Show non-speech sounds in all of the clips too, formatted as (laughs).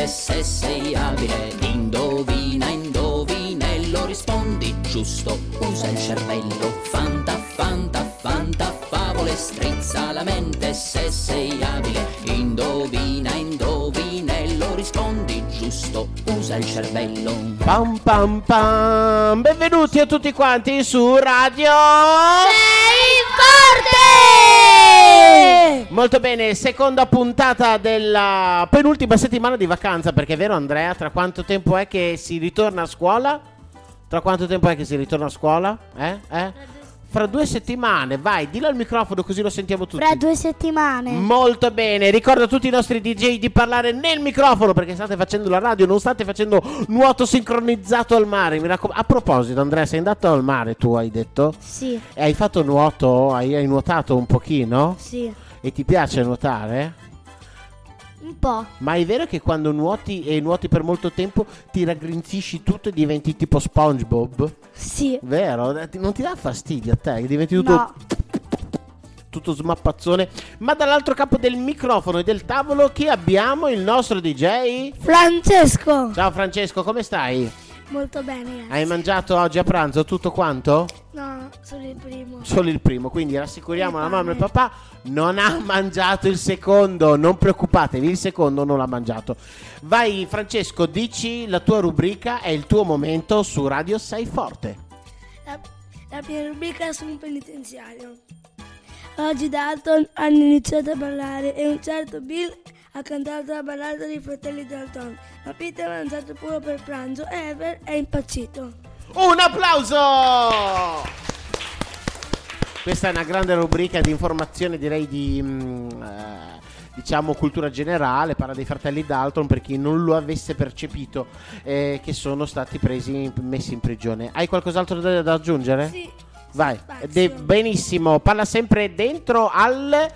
mente se sei abile. Indovina, indovinello, rispondi giusto, usa il cervello. Fanta, fanta, fanta, favole, strizza la mente se sei abile. Indovina, indovinello, rispondi giusto, usa il cervello. Pam pam pam. Benvenuti a tutti quanti su Radio. Forte! Molto bene, seconda puntata della penultima settimana di vacanza, perché è vero Andrea, tra quanto tempo è che si ritorna a scuola? Tra quanto tempo è che si ritorna a scuola? Eh? Eh? Fra due settimane, vai, dillo al microfono così lo sentiamo tutti. Fra due settimane. Molto bene, ricordo a tutti i nostri DJ di parlare nel microfono perché state facendo la radio, non state facendo nuoto sincronizzato al mare. Raccom- a proposito, Andrea, sei andato al mare, tu hai detto? Sì, E hai fatto nuoto? Hai, hai nuotato un pochino? sì. E ti piace nuotare? Un po'. Ma è vero che quando nuoti e nuoti per molto tempo ti raggrinzisci tutto e diventi tipo SpongeBob? Sì. Vero? Eh, Non ti dà fastidio a te? Che diventi tutto No. tutto smappazzone. Ma dall'altro capo del microfono e del tavolo chi abbiamo? Il nostro DJ? Francesco. Ciao Francesco, come stai? Molto bene, grazie. Hai mangiato oggi a pranzo tutto quanto? No, solo il primo. Solo il primo, quindi rassicuriamo la mamma e il papà, non ha (laughs) mangiato il secondo, non preoccupatevi, il secondo non l'ha mangiato. Vai Francesco, dici la tua rubrica, è il tuo momento su Radio Sei Forte. La, la mia rubrica è sul penitenziario. Oggi Dalton hanno iniziato a ballare e un certo Bill ha cantato la ballata dei fratelli Dalton. Ma Peter ha mangiato pure per pranzo e Ever è impazzito. Un applauso! Questa è una grande rubrica di informazione, direi di mm, eh, diciamo cultura generale, parla dei fratelli Dalton per chi non lo avesse percepito eh, che sono stati presi messi in prigione. Hai qualcos'altro da, da aggiungere? Sì. Vai. De- benissimo, parla sempre dentro al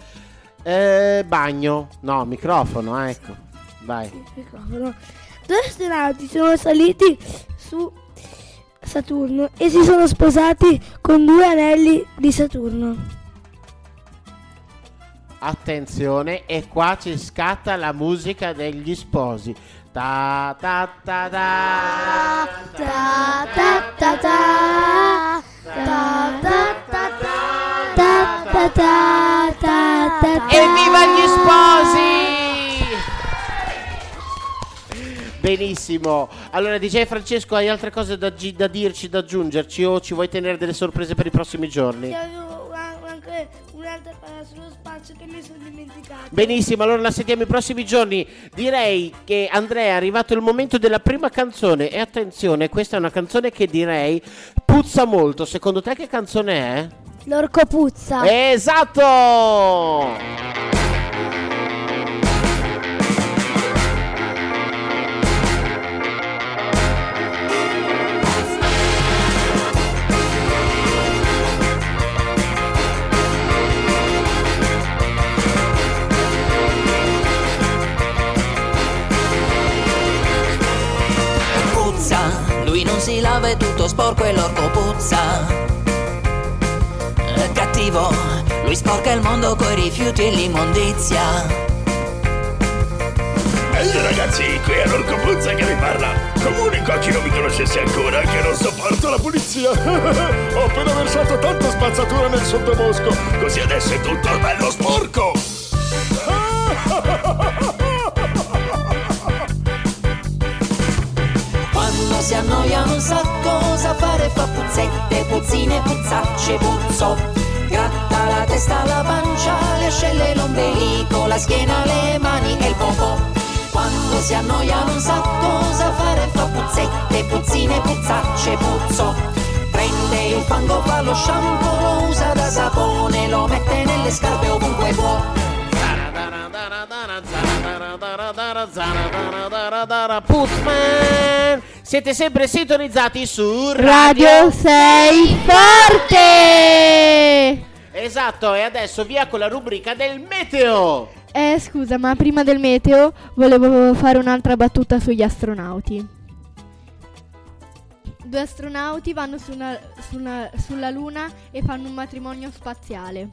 eh, bagno. No, microfono, ah, ecco. Vai. microfono. Due astronauti sono saliti su Saturno e si sono sposati con due anelli di Saturno. Attenzione, e qua ci scatta la musica degli sposi. Ta ta ta ta Ta ta ta ta ta ta ta ta ta ta ta Evviva gli sposi! Benissimo. Allora, DJ Francesco, hai altre cose da, gi- da dirci, da aggiungerci o ci vuoi tenere delle sorprese per i prossimi giorni? Io avevo anche un'altra parola sullo spazio che mi sono dimenticato. Benissimo, allora la sentiamo i prossimi giorni. Direi che Andrea è arrivato il momento della prima canzone. E attenzione, questa è una canzone che direi puzza molto. Secondo te che canzone è? L'orco puzza. Esatto! Puzza, lui non si lava è tutto sporco e l'orco puzza. Cattivo, lui sporca il mondo coi rifiuti e l'immondizia. Ehi ragazzi, qui è l'orco Puzza che vi parla. Comunico a chi non mi conoscesse ancora che non sopporto la pulizia. (laughs) Ho appena versato tanta spazzatura nel sottobosco, così adesso è tutto bello sporco. (laughs) puzzine, puzzacce, puzzo. Gratta la testa, la pancia, le ascelle, l'ombelico, la schiena, le mani e il popò. Quando si annoia non sa cosa fare, fa puzzette, puzzine, puzzacce, puzzo. Prende il fango, fa lo shampoo, lo usa da sapone, lo mette nelle scarpe ovunque può. Putzman! Siete sempre sintonizzati su Radio 6 Forte! Esatto, e adesso via con la rubrica del meteo. Eh, scusa, ma prima del meteo volevo fare un'altra battuta sugli astronauti. Due astronauti vanno su una- su una- sulla Luna e fanno un matrimonio spaziale.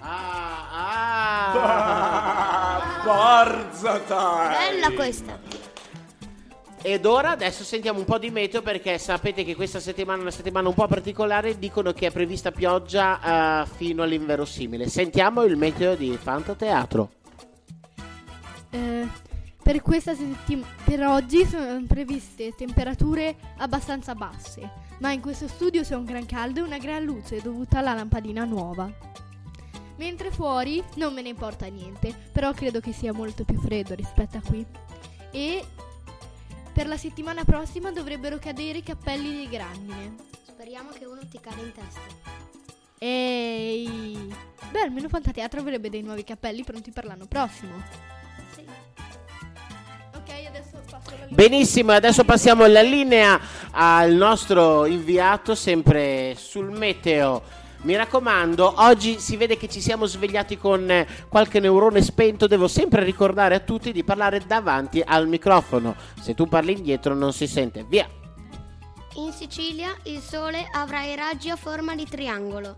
Ah, ah. (laughs) Barzata! Bella questa. Ed ora adesso sentiamo un po' di meteo perché sapete che questa settimana è una settimana un po' particolare, dicono che è prevista pioggia eh, fino all'inverosimile. Sentiamo il meteo di Fantateatro. Eh, per settimana, per oggi sono previste temperature abbastanza basse, ma in questo studio c'è un gran caldo e una gran luce dovuta alla lampadina nuova. Mentre fuori non me ne importa niente, però credo che sia molto più freddo rispetto a qui. E per la settimana prossima dovrebbero cadere i cappelli di grandine. Speriamo che uno ti cade in testa. Ehi! Beh, almeno Fantateatro avrebbe dei nuovi cappelli pronti per l'anno prossimo. Sì. Ok, adesso passo la linea. Benissimo, adesso passiamo la linea al nostro inviato sempre sul meteo. Mi raccomando, oggi si vede che ci siamo svegliati con eh, qualche neurone spento. Devo sempre ricordare a tutti di parlare davanti al microfono. Se tu parli indietro non si sente. Via. In Sicilia il sole avrà i raggi a forma di triangolo.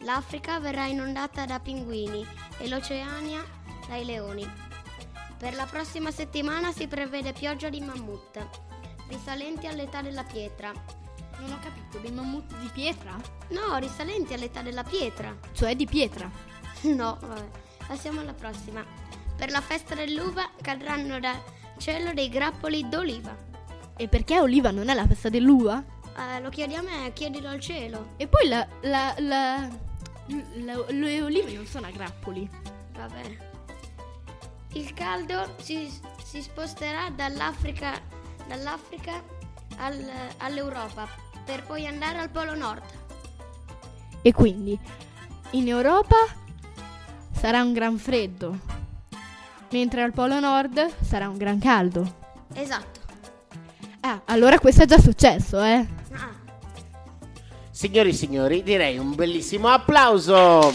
L'Africa verrà inondata da pinguini e l'Oceania dai leoni. Per la prossima settimana si prevede pioggia di mammut, risalenti all'età della pietra. Non ho capito, dei mammut di pietra? No, risalenti all'età della pietra. Cioè di pietra. (laughs) No, vabbè. Passiamo alla prossima. Per la festa dell'uva cadranno dal cielo dei grappoli d'oliva. E perché oliva non è la festa dell'uva? Eh, lo chiedi a me, chiedilo al cielo. E poi la, la, la- la- le olive non sono a grappoli. Vabbè. Il caldo si, si sposterà dall'Africa, dall'Africa al- all'Europa per poi andare al Polo Nord. E quindi in Europa sarà un gran freddo, mentre al Polo Nord sarà un gran caldo. Esatto. Ah, allora questo è già successo, eh? Ah, Signori e signori, direi un bellissimo applauso.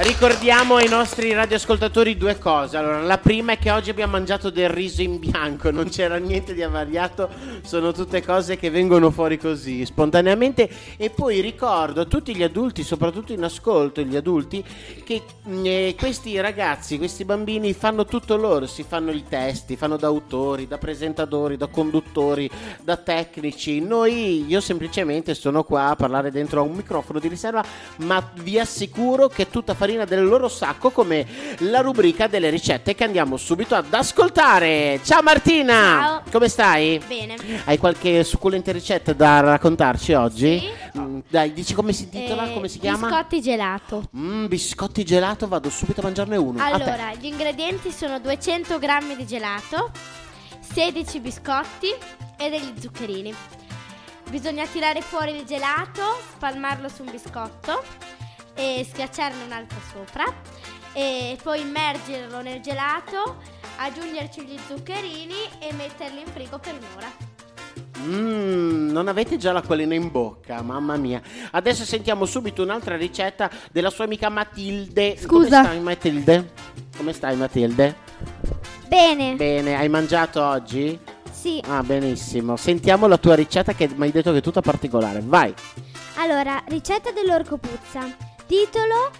Ricordiamo ai nostri radioascoltatori due cose. Allora, la prima è che oggi abbiamo mangiato del riso in bianco, non c'era niente di avariato, sono tutte cose che vengono fuori così, spontaneamente. E poi ricordo a tutti gli adulti, soprattutto in ascolto, gli adulti, che mh, eh, questi ragazzi, questi bambini fanno tutto loro, si fanno i testi, fanno da autori, da presentatori, da conduttori, da tecnici. Noi, io semplicemente sono qua a parlare dentro a un microfono di riserva, ma vi assicuro che è tutta farina del loro sacco come la rubrica delle ricette che andiamo subito ad ascoltare. Ciao Martina! Ciao. Come stai? Bene. Hai qualche succulente ricetta da raccontarci oggi? Sì. Mm, dai, dici come si intitola, Eh, come si chiama? Biscotti gelato. Mm, biscotti gelato, vado subito a mangiarne uno. Allora, gli ingredienti sono 200 grammi di gelato, 16 biscotti e degli zuccherini. Bisogna tirare fuori il gelato, spalmarlo su un biscotto e schiacciarne un altro sopra e poi immergerlo nel gelato, aggiungerci gli zuccherini e metterli in frigo per un'ora. Mm, non avete già l'acquolina in bocca, mamma mia. Adesso sentiamo subito un'altra ricetta della sua amica Matilde. Scusa. Come stai Matilde? Come stai Matilde? Bene. Bene, hai mangiato oggi? Sì. Ah, benissimo. Sentiamo la tua ricetta che mi hai detto che è tutta particolare. Vai. Allora, ricetta dell'orco puzza. Titolo: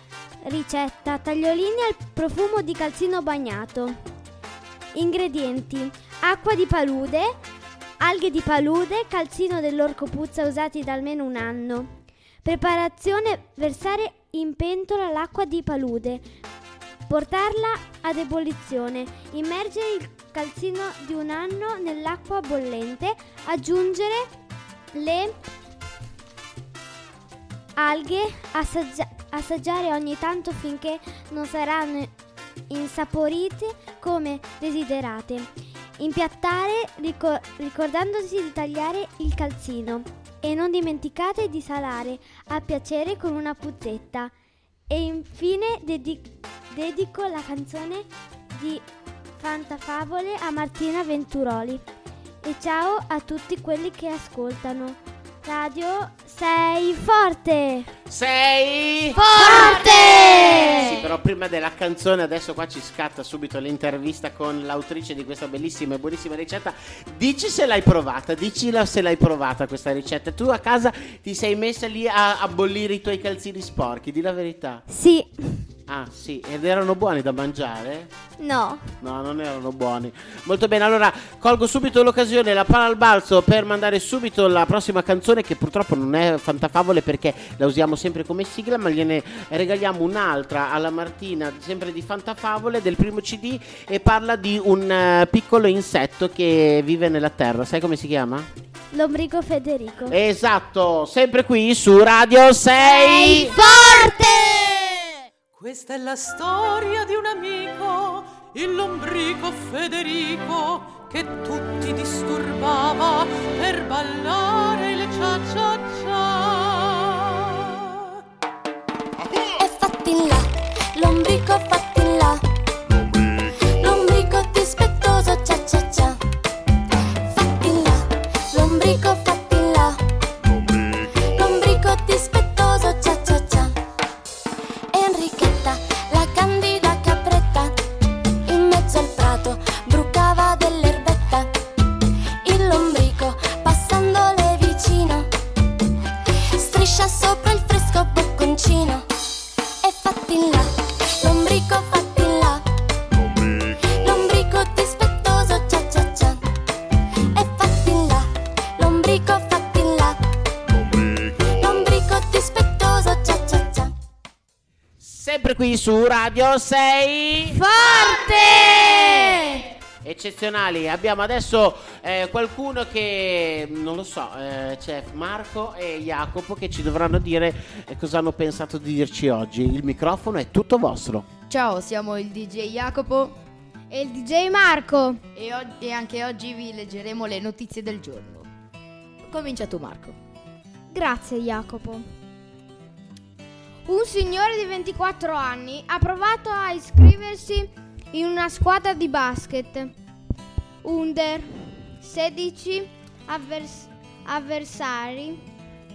Ricetta tagliolini al profumo di calzino bagnato. Ingredienti: acqua di palude, alghe di palude, calzino dell'orco puzza usati da almeno un anno. Preparazione: versare in pentola l'acqua di palude. Portarla ad ebollizione. Immergere il calzino di un anno nell'acqua bollente. Aggiungere le alghe, assaggia- assaggiare ogni tanto finché non saranno insaporite come desiderate. Impiattare ricor- ricordandosi di tagliare il calzino e non dimenticate di salare a piacere con una puzzetta. E infine dedi- dedico la canzone di Fantafavole a Martina Venturoli. E ciao a tutti quelli che ascoltano. Radio Sei forte! Sei Forte! Sì, però prima della canzone adesso qua ci scatta subito l'intervista con l'autrice di questa bellissima e buonissima ricetta. Dici se l'hai provata, dicila se l'hai provata questa ricetta. Tu a casa ti sei messa lì a, a bollire i tuoi calzini sporchi, di la verità. Sì. Ah, sì, ed erano buoni da mangiare? No. No, non erano buoni. Molto bene, allora colgo subito l'occasione, la palla al balzo per mandare subito la prossima canzone che purtroppo non è Fantafavole perché la usiamo sempre come sigla, ma gliene regaliamo un'altra alla Martina, sempre di Fantafavole del primo CD e parla di un eh, piccolo insetto che vive nella terra. Sai come si chiama? Lombrico Federico. Esatto, sempre qui su Radio 6. forte! Questa è la storia di un amico, il lombrico Federico, che tutti disturbava per ballare il cia cia cia. E fatti là, lombrico fatti su Radio 6. Forte! eccezionali. Abbiamo adesso eh, qualcuno che non lo so, eh, c'è Marco e Jacopo che ci dovranno dire eh, cosa hanno pensato di dirci oggi. Il microfono è tutto vostro. Ciao, siamo il DJ Jacopo E il DJ Marco. e, og- e anche oggi vi leggeremo le notizie del giorno. Comincia tu Marco. Grazie Jacopo. Un signore di 24 anni ha provato a iscriversi in una squadra di basket under 16 avvers- avversari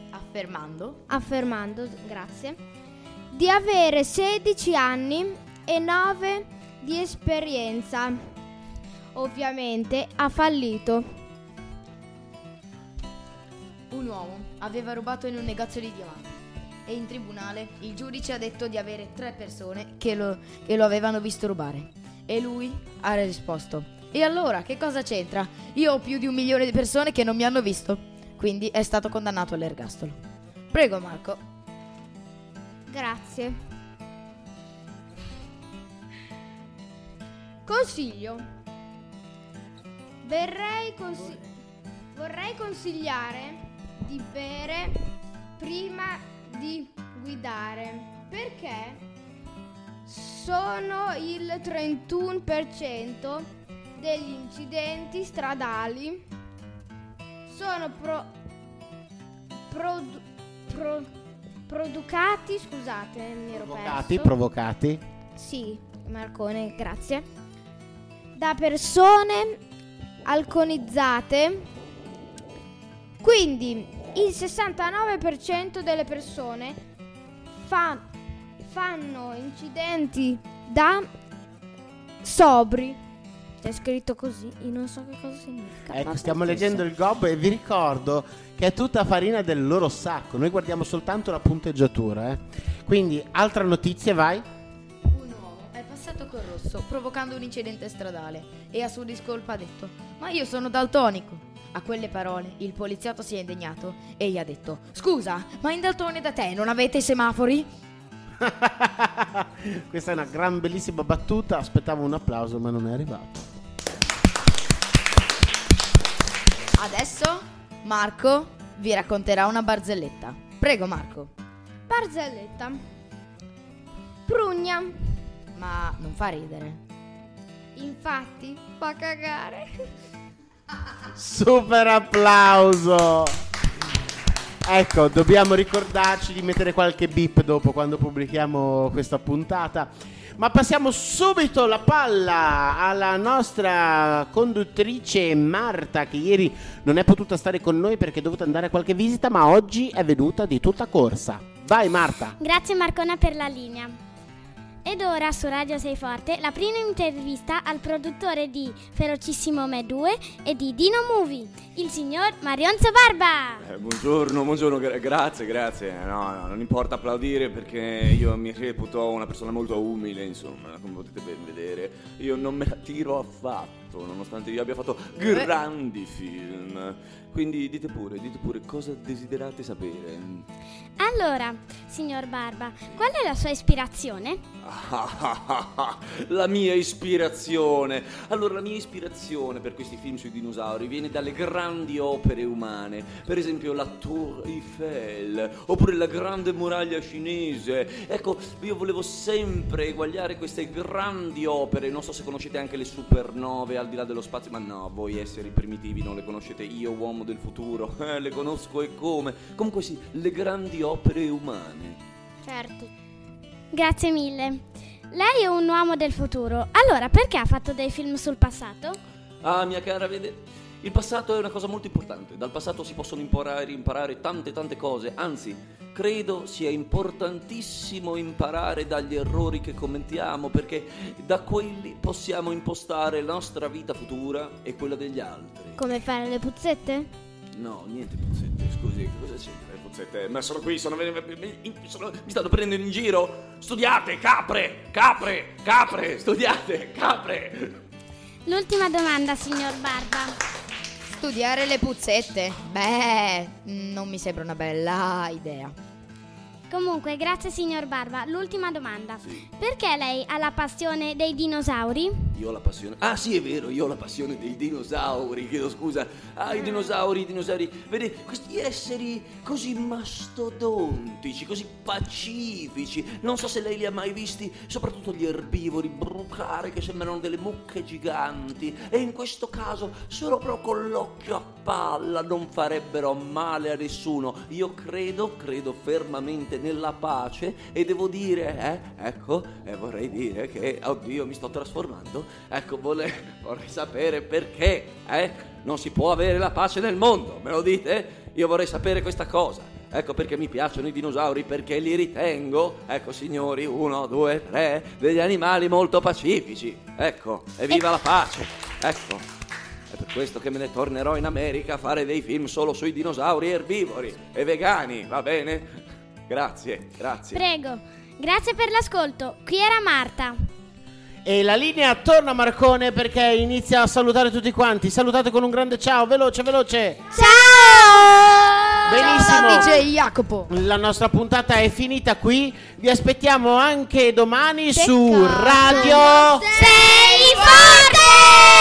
Affermando. affermando, grazie, di avere 16 anni e 9 di esperienza. Ovviamente ha fallito. Un uomo aveva rubato in un negozio di diamanti e in tribunale il giudice ha detto di avere tre persone che lo, che lo avevano visto rubare. E lui ha risposto: E allora che cosa c'entra? Io ho più di un milione di persone che non mi hanno visto. Quindi è stato condannato all'ergastolo. Prego Marco. Grazie. Consiglio. Consi- vorrei consigliare di bere prima di guidare perché sono il 31% degli incidenti stradali sono pro- produ- pro- producati, scusate, mi ero Provocati, perso. provocati. Sì, Marcone, grazie. Da persone alcolizzate. Quindi il 69% delle persone fa- fanno incidenti da sobri. C'è scritto così, io non so che cosa significa. Ecco, stiamo leggendo il GOB e vi ricordo che è tutta farina del loro sacco. Noi guardiamo soltanto la punteggiatura. eh. Quindi, altra notizia, vai. Un uomo è passato col rosso provocando un incidente stradale e a sua discolpa ha detto Ma io sono daltonico. A quelle parole il poliziotto si è indegnato e gli ha detto Scusa, ma in Daltone da te non avete i semafori? (laughs) Questa è una gran bellissima battuta. Aspettavo un applauso, ma non è arrivato. Adesso Marco vi racconterà una barzelletta. Prego Marco. Barzelletta. Prugna. Ma non fa ridere. Infatti, fa cagare. Super applauso. Ecco, dobbiamo ricordarci di mettere qualche beep dopo quando pubblichiamo questa puntata. Ma passiamo subito la palla alla nostra conduttrice Marta, che ieri non è potuta stare con noi perché è dovuta andare a qualche visita, ma oggi è venuta di tutta corsa. Vai Marta. Grazie Marcona per la linea. Ed ora su Radio Sei Forte la prima intervista al produttore di Ferocissimo Me 2 e di Dino Movie, il signor Marionzo Barba. Eh, buongiorno, buongiorno, gra- grazie, grazie. No, no, non importa applaudire perché io mi reputo una persona molto umile, insomma, come potete ben vedere. Io non me la tiro affatto, nonostante io abbia fatto grandi film. Quindi dite pure, dite pure cosa desiderate sapere. Allora, signor Barba, qual è la sua ispirazione? (laughs) la mia ispirazione. Allora, la mia ispirazione per questi film sui dinosauri viene dalle grandi opere umane. Per esempio, la Tour Eiffel, oppure la grande muraglia cinese. Ecco, io volevo sempre eguagliare queste grandi opere. Non so se conoscete anche le supernove al di là dello spazio, ma no, voi esseri primitivi non le conoscete. Io, uomo del futuro, eh, (laughs) le conosco e come. Comunque sì, le grandi opere umane. Certo. Grazie mille. Lei è un uomo del futuro. Allora, perché ha fatto dei film sul passato? Ah, mia cara, vede, il passato è una cosa molto importante. Dal passato si possono imparare, imparare tante tante cose. Anzi, credo sia importantissimo imparare dagli errori che commettiamo, perché da quelli possiamo impostare la nostra vita futura e quella degli altri. Come fare le puzzette? No, niente puzzette, scusi, che cosa c'entra le puzzette? Ma sono qui, sono, mi, sono- mi stanno prendendo in giro? Studiate, capre, capre, capre, studiate, capre. L'ultima domanda, signor Barba. Studiare le puzzette? Beh, non mi sembra una bella idea. Comunque, grazie signor Barba. L'ultima domanda. Perché lei ha la passione dei dinosauri? Io ho la passione. Ah, sì, è vero, io ho la passione dei dinosauri. Chiedo scusa. Ah, i dinosauri, i dinosauri. Vede, questi esseri così mastodontici, così pacifici. Non so se lei li ha mai visti, soprattutto gli erbivori brucare che sembrano delle mucche giganti. E in questo caso, solo però con l'occhio a palla, non farebbero male a nessuno. Io credo, credo fermamente nella pace e devo dire, eh, ecco, e vorrei dire che, oddio, mi sto trasformando. Ecco, vole- vorrei sapere perché, eh? Non si può avere la pace nel mondo, me lo dite? Io vorrei sapere questa cosa. Ecco perché mi piacciono i dinosauri, perché li ritengo, ecco signori, uno, due, tre, degli animali molto pacifici. Ecco, evviva la pace. Ecco. È per questo che me ne tornerò in America a fare dei film solo sui dinosauri erbivori e vegani, va bene? Grazie, grazie. Prego. Grazie per l'ascolto. Qui era Marta. E la linea torna a Marcone perché inizia a salutare tutti quanti. Salutate con un grande ciao, veloce, veloce. Ciao! Benissimo. Ciao DJ Jacopo. La nostra puntata è finita qui. Vi aspettiamo anche domani su Radio. Sei forte!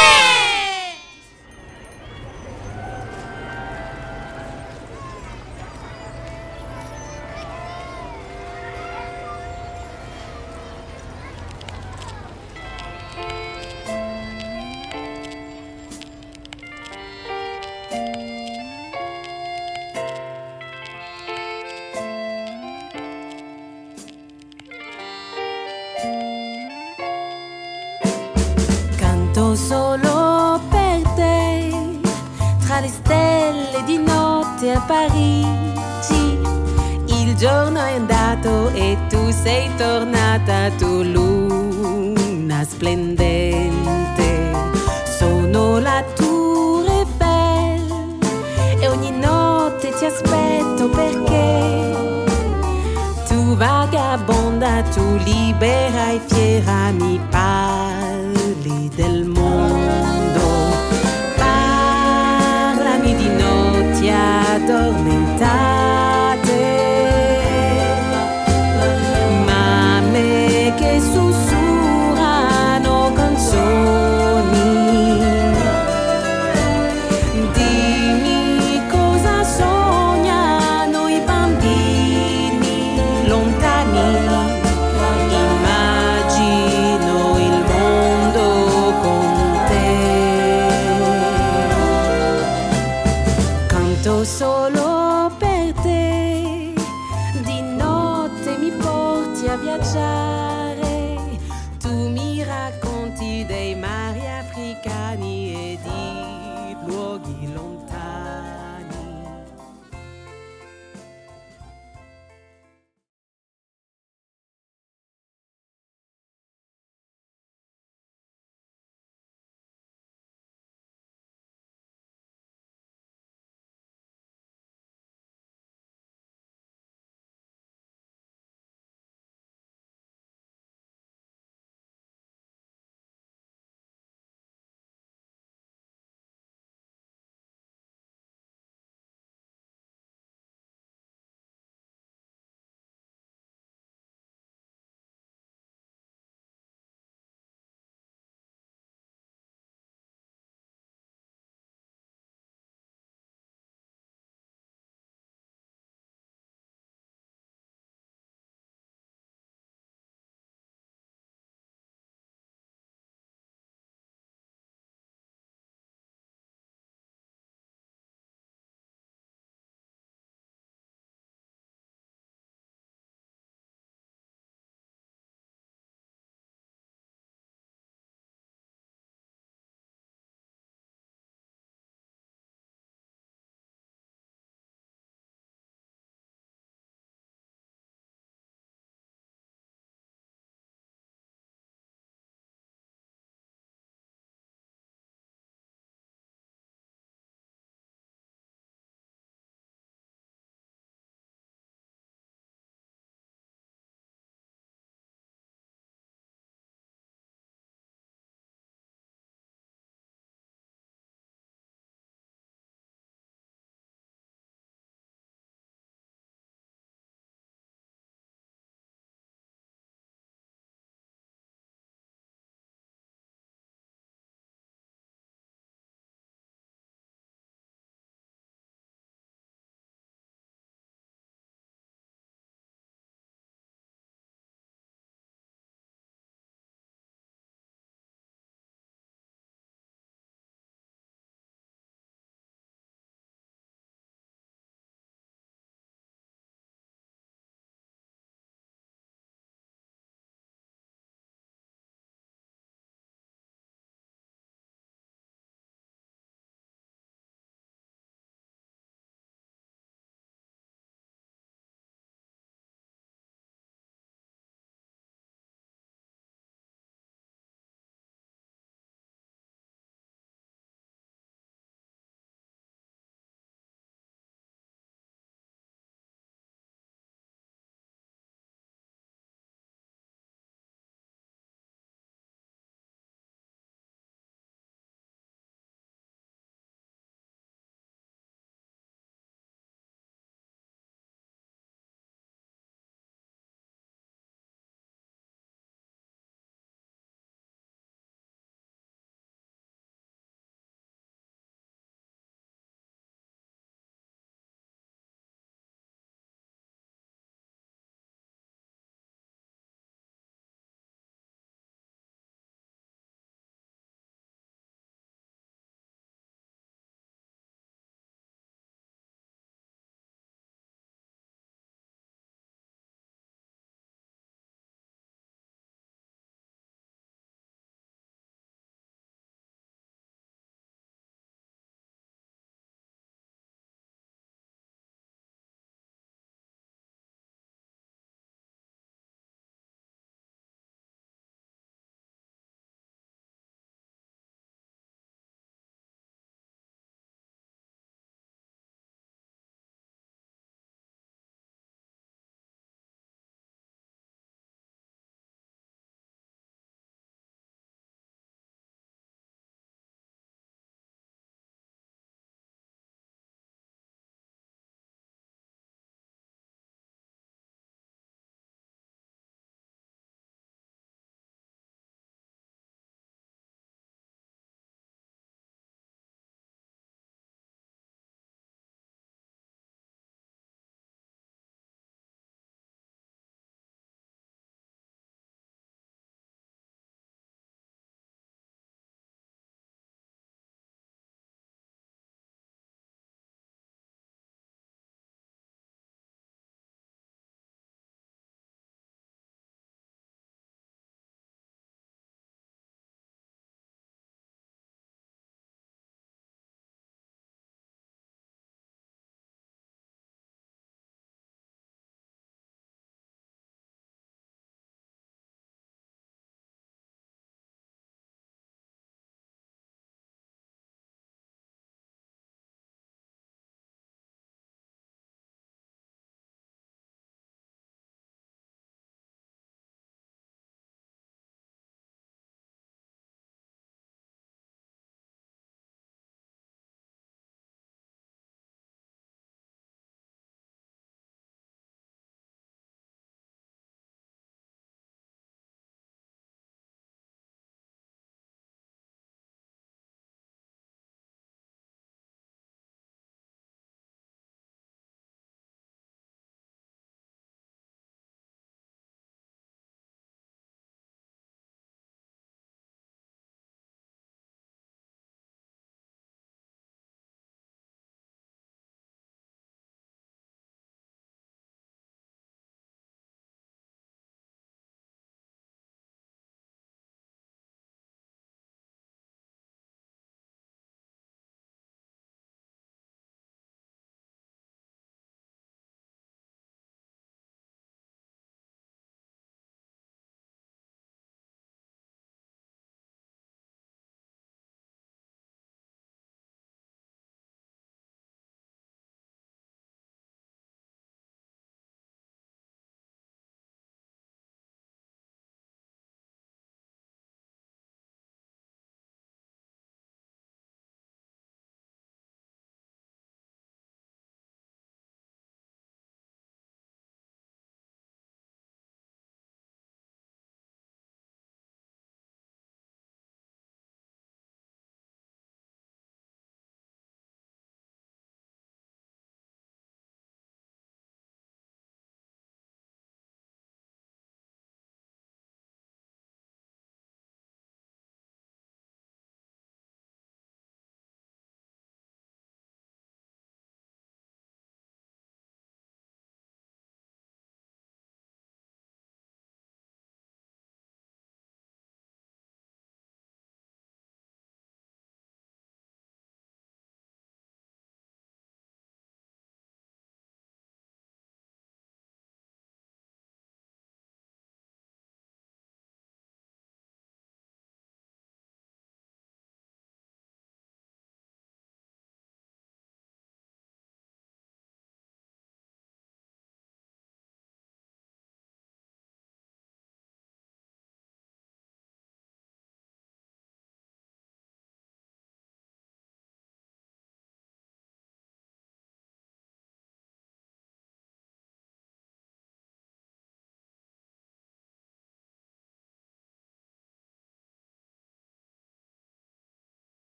Sei tornata, tu luna splendente. Sono la Tour Eiffel e ogni notte ti aspetto perché tu vagabonda, tu libera e fiera mi